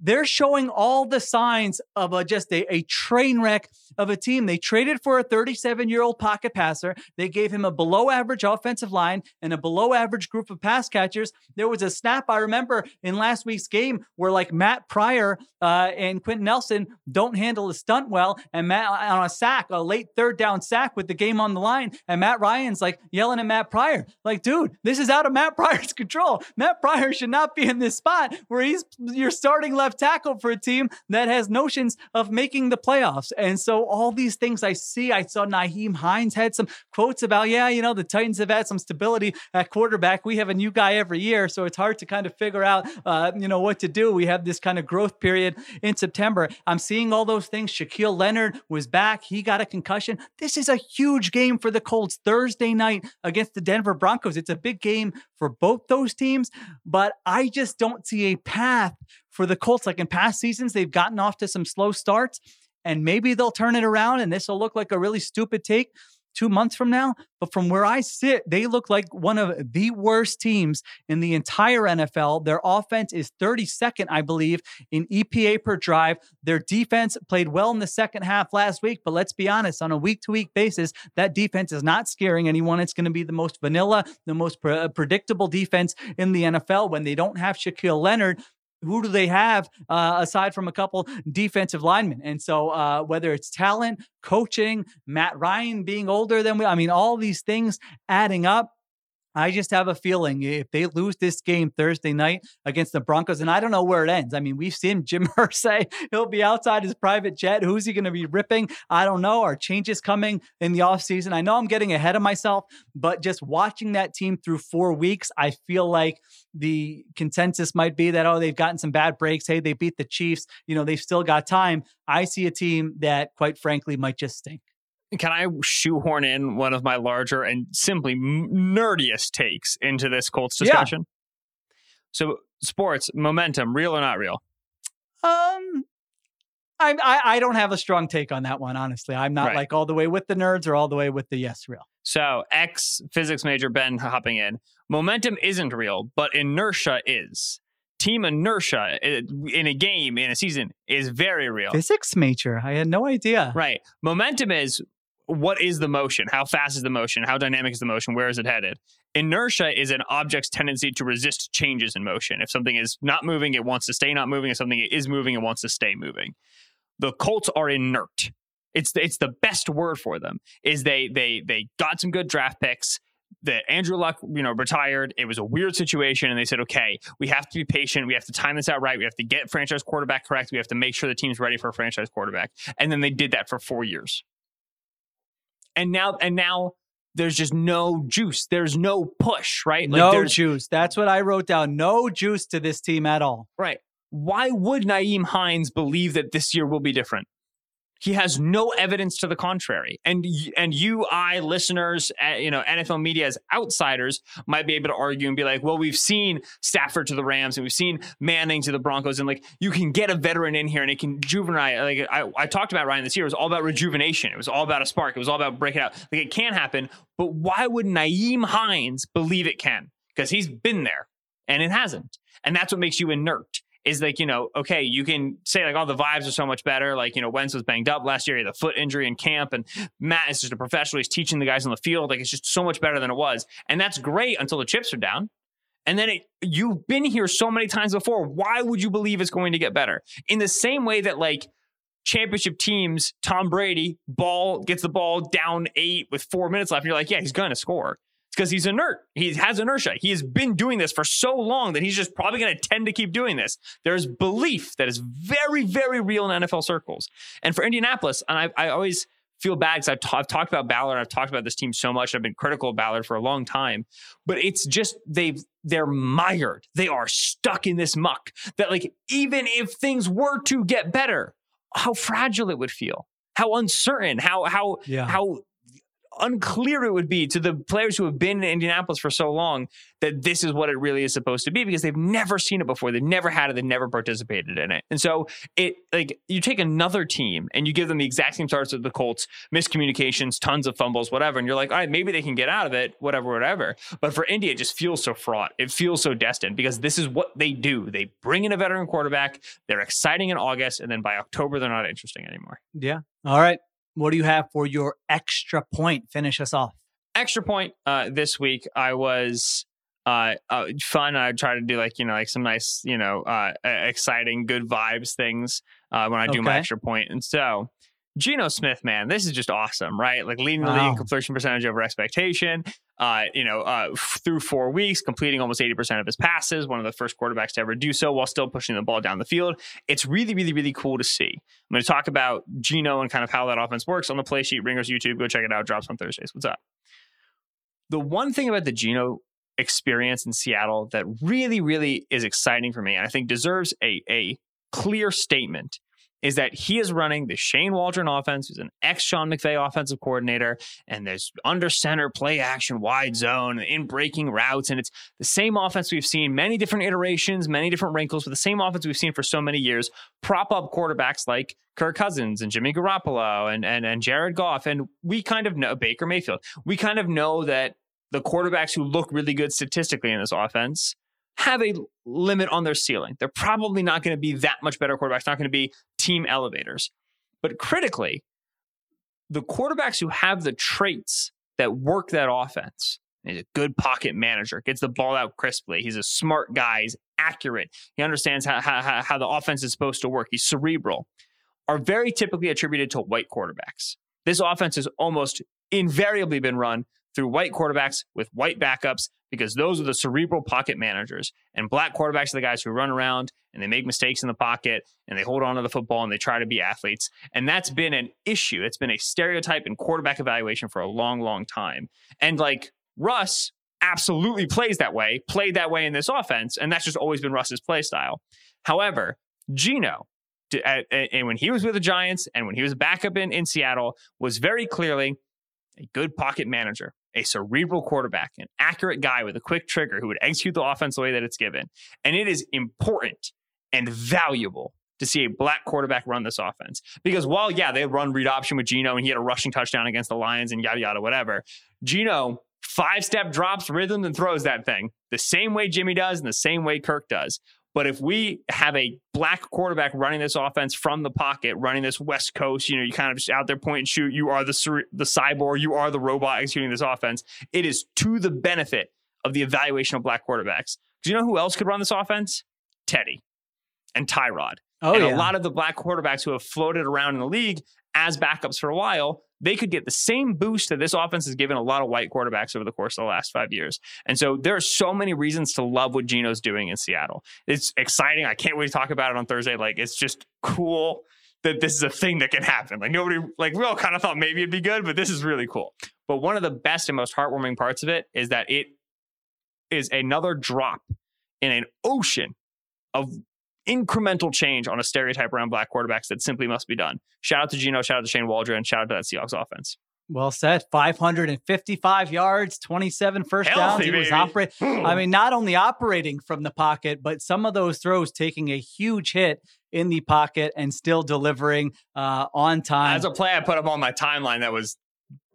They're showing all the signs of a just a, a train wreck of a team. They traded for a 37 year old pocket passer. They gave him a below average offensive line and a below average group of pass catchers. There was a snap I remember in last week's game where like Matt Pryor uh, and Quenton Nelson don't handle the stunt well, and Matt on a sack, a late third down sack with the game on the line, and Matt Ryan's like yelling at Matt Pryor, like, dude, this is out of Matt Pryor's control. Matt Pryor should not be in this spot where he's you're starting left left tackle for a team that has notions of making the playoffs. And so all these things I see, I saw Nyheim Hines had some quotes about, yeah, you know, the Titans have had some stability at quarterback. We have a new guy every year, so it's hard to kind of figure out, uh, you know, what to do. We have this kind of growth period in September. I'm seeing all those things. Shaquille Leonard was back. He got a concussion. This is a huge game for the Colts Thursday night against the Denver Broncos. It's a big game for both those teams, but I just don't see a path for the Colts. Like in past seasons, they've gotten off to some slow starts and maybe they'll turn it around and this will look like a really stupid take two months from now. But from where I sit, they look like one of the worst teams in the entire NFL. Their offense is 32nd, I believe, in EPA per drive. Their defense played well in the second half last week, but let's be honest, on a week to week basis, that defense is not scaring anyone. It's going to be the most vanilla, the most pre- predictable defense in the NFL when they don't have Shaquille Leonard who do they have uh, aside from a couple defensive linemen? And so, uh, whether it's talent, coaching, Matt Ryan being older than we, I mean, all these things adding up, I just have a feeling if they lose this game Thursday night against the Broncos, and I don't know where it ends. I mean, we've seen Jim Irsay; he'll be outside his private jet. Who's he going to be ripping? I don't know. Are changes coming in the offseason? I know I'm getting ahead of myself, but just watching that team through four weeks, I feel like the consensus might be that, oh, they've gotten some bad breaks. Hey, they beat the Chiefs. You know, they've still got time. I see a team that, quite frankly, might just stink. Can I shoehorn in one of my larger and simply nerdiest takes into this Colts discussion? Yeah. So, sports momentum, real or not real? Um, I, I, I don't have a strong take on that one. Honestly, I'm not right. like all the way with the nerds or all the way with the yes real. So, ex physics major Ben hopping in. Momentum isn't real, but inertia is. team inertia in a game in a season is very real. Physics major. I had no idea. Right. Momentum is what is the motion? How fast is the motion? How dynamic is the motion? Where is it headed? Inertia is an object's tendency to resist changes in motion. If something is not moving, it wants to stay not moving. If something is moving, it wants to stay moving. The Colts are inert. It's the, it's the best word for them. Is they they they got some good draft picks that Andrew Luck, you know, retired. It was a weird situation, and they said, "Okay, we have to be patient. We have to time this out right. We have to get franchise quarterback correct. We have to make sure the team's ready for a franchise quarterback." And then they did that for four years, and now and now there's just no juice. There's no push, right? Like no juice. That's what I wrote down. No juice to this team at all. Right. Why would Nyheim Hines believe that this year will be different? He has no evidence to the contrary. And and you, I, listeners, uh, you know, NFL media as outsiders might be able to argue and be like, well, we've seen Stafford to the Rams and we've seen Manning to the Broncos, and like you can get a veteran in here and it can juvenile. Like I, I talked about Ryan this year, it was all about rejuvenation. It was all about a spark. It was all about breaking out. Like it can happen, but why would Nyheim Hines believe it can? Because he's been there and it hasn't. And that's what makes you inert is like, you know, okay, you can say like, oh, the vibes are so much better. Like, you know, Wentz was banged up last year, he had a foot injury in camp, and Matt is just a professional. He's teaching the guys on the field. Like, it's just so much better than it was. And that's great until the chips are down. And then it, you've been here so many times before. Why would you believe it's going to get better? In the same way that, like, championship teams, Tom Brady, ball gets the ball down eight with four minutes left. And you're like, yeah, he's going to score because he's inert. He has inertia. He has been doing this for so long that he's just probably going to tend to keep doing this. There's belief that is very, very real in NFL circles. And for Indianapolis, and I, I always feel bad because I've, t- I've talked about Ballard. I've talked about this team so much. I've been critical of Ballard for a long time, but it's just they've they're mired. They are stuck in this muck that like even if things were to get better, how fragile it would feel, how uncertain, how how yeah. how unclear it would be to the players who have been in Indianapolis for so long that this is what it really is supposed to be because they've never seen it before. They've never had it. They've never participated in it. And so it like you take another team and you give them the exact same starts as the Colts, miscommunications, tons of fumbles, whatever. And you're like, all right, maybe they can get out of it, whatever, whatever. But for India, it just feels so fraught. It feels so destined because this is what they do. They bring in a veteran quarterback. They're exciting in August. And then by October, they're not interesting anymore. Yeah. All right. What do you have for your extra point? Finish us off. Extra point uh, this week. I was uh, uh, fun. I try to do like you know like some nice you know uh, exciting good vibes things uh, when I do okay. my extra point. And so Geno Smith, man, this is just awesome, right? Like leading the wow. league in completion percentage over expectation. Uh, you know, uh, through four weeks, completing almost 80% of his passes, one of the first quarterbacks to ever do so while still pushing the ball down the field. It's really, really, really cool to see. I'm going to talk about Geno and kind of how that offense works on the play sheet. Ringers YouTube, go check it out. Drops on Thursdays. What's up? The one thing about the Geno experience in Seattle that really, really is exciting for me, and I think deserves a, a clear statement is that he is running the Shane Waldron offense, who's an ex Sean McVay offensive coordinator, and there's under center play action, wide zone, in breaking routes. And it's the same offense we've seen, many different iterations, many different wrinkles, but the same offense we've seen for so many years. Prop up quarterbacks like Kirk Cousins and Jimmy Garoppolo and, and, and Jared Goff. And we kind of know Baker Mayfield. We kind of know that the quarterbacks who look really good statistically in this offense have a limit on their ceiling. They're probably not going to be that much better quarterbacks, not going to be team elevators. But critically, the quarterbacks who have the traits that work that offense, he's a good pocket manager, gets the ball out crisply. He's a smart guy. He's accurate. He understands how, how, how the offense is supposed to work. He's cerebral, are very typically attributed to white quarterbacks. This offense has almost invariably been run through white quarterbacks with white backups because those are the cerebral pocket managers. And black quarterbacks are the guys who run around and they make mistakes in the pocket and they hold on to the football and they try to be athletes. And that's been an issue. It's been a stereotype in quarterback evaluation for a long, long time. And like Russ absolutely plays that way, played that way in this offense. And that's just always been Russ's play style. However, Geno, and when he was with the Giants and when he was back up in, in Seattle, was very clearly a good pocket manager, a cerebral quarterback, an accurate guy with a quick trigger who would execute the offense the way that it's given. And it is important and valuable to see a black quarterback run this offense. Because while, yeah, they run read option with Geno and he had a rushing touchdown against the Lions and yada, yada, whatever, Geno five step drops, rhythm, and throws that thing the same way Jimmy does and the same way Kirk does. But if we have a black quarterback running this offense from the pocket, running this West Coast, you know, you kind of just out there point and shoot. You are the the cyborg. You are the robot executing this offense. It is to the benefit of the evaluation of black quarterbacks. Because you know who else could run this offense? Teddy and Tyrod. Oh, and yeah. a lot of the black quarterbacks who have floated around in the league as backups for a while, they could get the same boost that this offense has given a lot of white quarterbacks over the course of the last five years. And so there are so many reasons to love what Geno's doing in Seattle. It's exciting. I can't wait to talk about it on Thursday. Like it's just cool that this is a thing that can happen. Like nobody, like we all kind of thought maybe it'd be good, but this is really cool. But one of the best and most heartwarming parts of it is that it is another drop in an ocean of incremental change on a stereotype around black quarterbacks that simply must be done. Shout out to Geno, shout out to Shane Waldron, shout out to that Seahawks offense. Well said. 555 yards, 27 first Healthy, downs. He was operating. I mean, not only operating from the pocket, but some of those throws taking a huge hit in the pocket and still delivering uh, on time. As a play, I put up on my timeline that was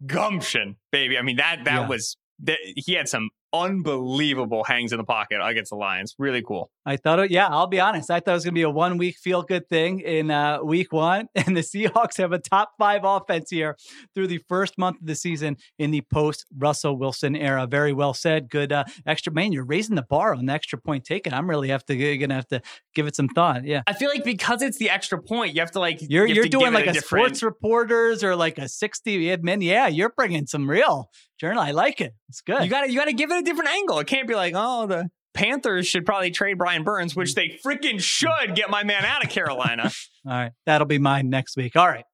gumption, baby. I mean that that Yeah. was that, he had some unbelievable hangs in the pocket against the Lions. Really cool. I thought, it, yeah, I'll be honest. I thought it was going to be a one week feel good thing in uh, week one. And the Seahawks have a top five offense here through the first month of the season in the post Russell Wilson era. Very well said. Good uh, extra, man. You're raising the bar on the extra point taken. I'm really have to going to have to give it some thought. Yeah. I feel like because it's the extra point, you have to like You're you have you're doing give it like a, different- sports reporters or like a 60 admin. Yeah, you're bringing some real journal. I like it. It's good. You got to you got to give it a different angle. It can't be like, oh, the Panthers should probably trade Brian Burns, which they freaking should get my man out of Carolina. All right. That'll be mine next week. All right.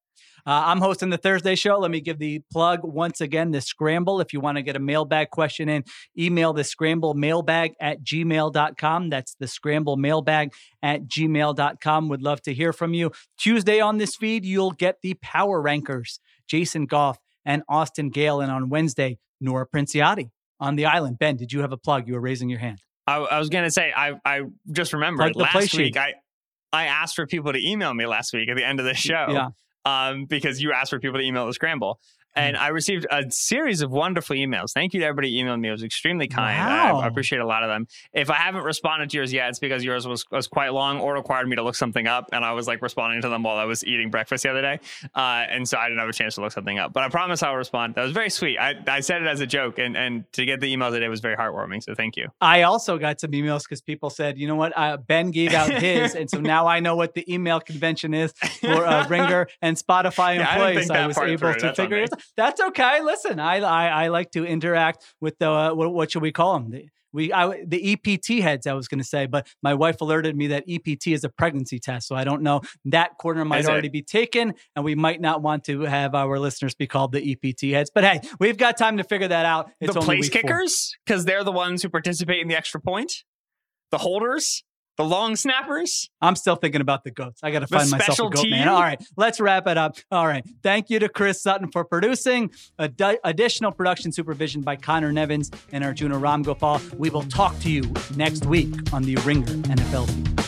Uh, I'm hosting the Thursday show. Let me give the plug once again the scramble. If you want to get a mailbag question in, email the scramble mailbag at gmail.com. That's the scramble mailbag at gmail.com. Would love to hear from you. Tuesday on this feed, you'll get the power rankers Jason Goff and Austin Gayle. And on Wednesday, Nora Princiati on the island. Ben, did you have a plug? You were raising your hand. I, I was gonna say I I just remembered last week I I asked for people to email me last week at the end of the show. Yeah. Um, because you asked for people to email the scramble. And Mm-hmm. I received a series of wonderful emails. Thank you to everybody who emailed me. It was extremely kind. Wow. I, appreciate a lot of them. If I haven't responded to yours yet, it's because yours was, was quite long or required me to look something up. And I was like responding to them while I was eating breakfast the other day. Uh, and so I didn't have a chance to look something up. But I promise I'll respond. That was very sweet. I, I said it as a joke. And, and to get the email today was very heartwarming. So thank you. I also got some emails because people said, you know what, uh, Ben gave out his, and so now I know what the email convention is for uh, Ringer and Spotify Yeah, I employees. I, was able to That's figure it. out. That's okay. Listen, I, I I like to interact with the uh, what, what should we call them? The, we I, the EPT heads. I was going to say, but my wife alerted me that EPT is a pregnancy test, so I don't know that corner might Is it? already be taken, and we might not want to have our listeners be called the EPT heads. But hey, we've got time to figure that out. It's the place kickers, because they're the ones who participate in the extra point. The holders, the long snappers. I'm still thinking about the goats. I got to find myself a goat man. All right, let's wrap it up. All right. Thank you to Chris Sutton for producing. Ad- additional production supervision by Conor Nevins and Arjuna Ramgopal. We will talk to you next week on the Ringer NFL feed.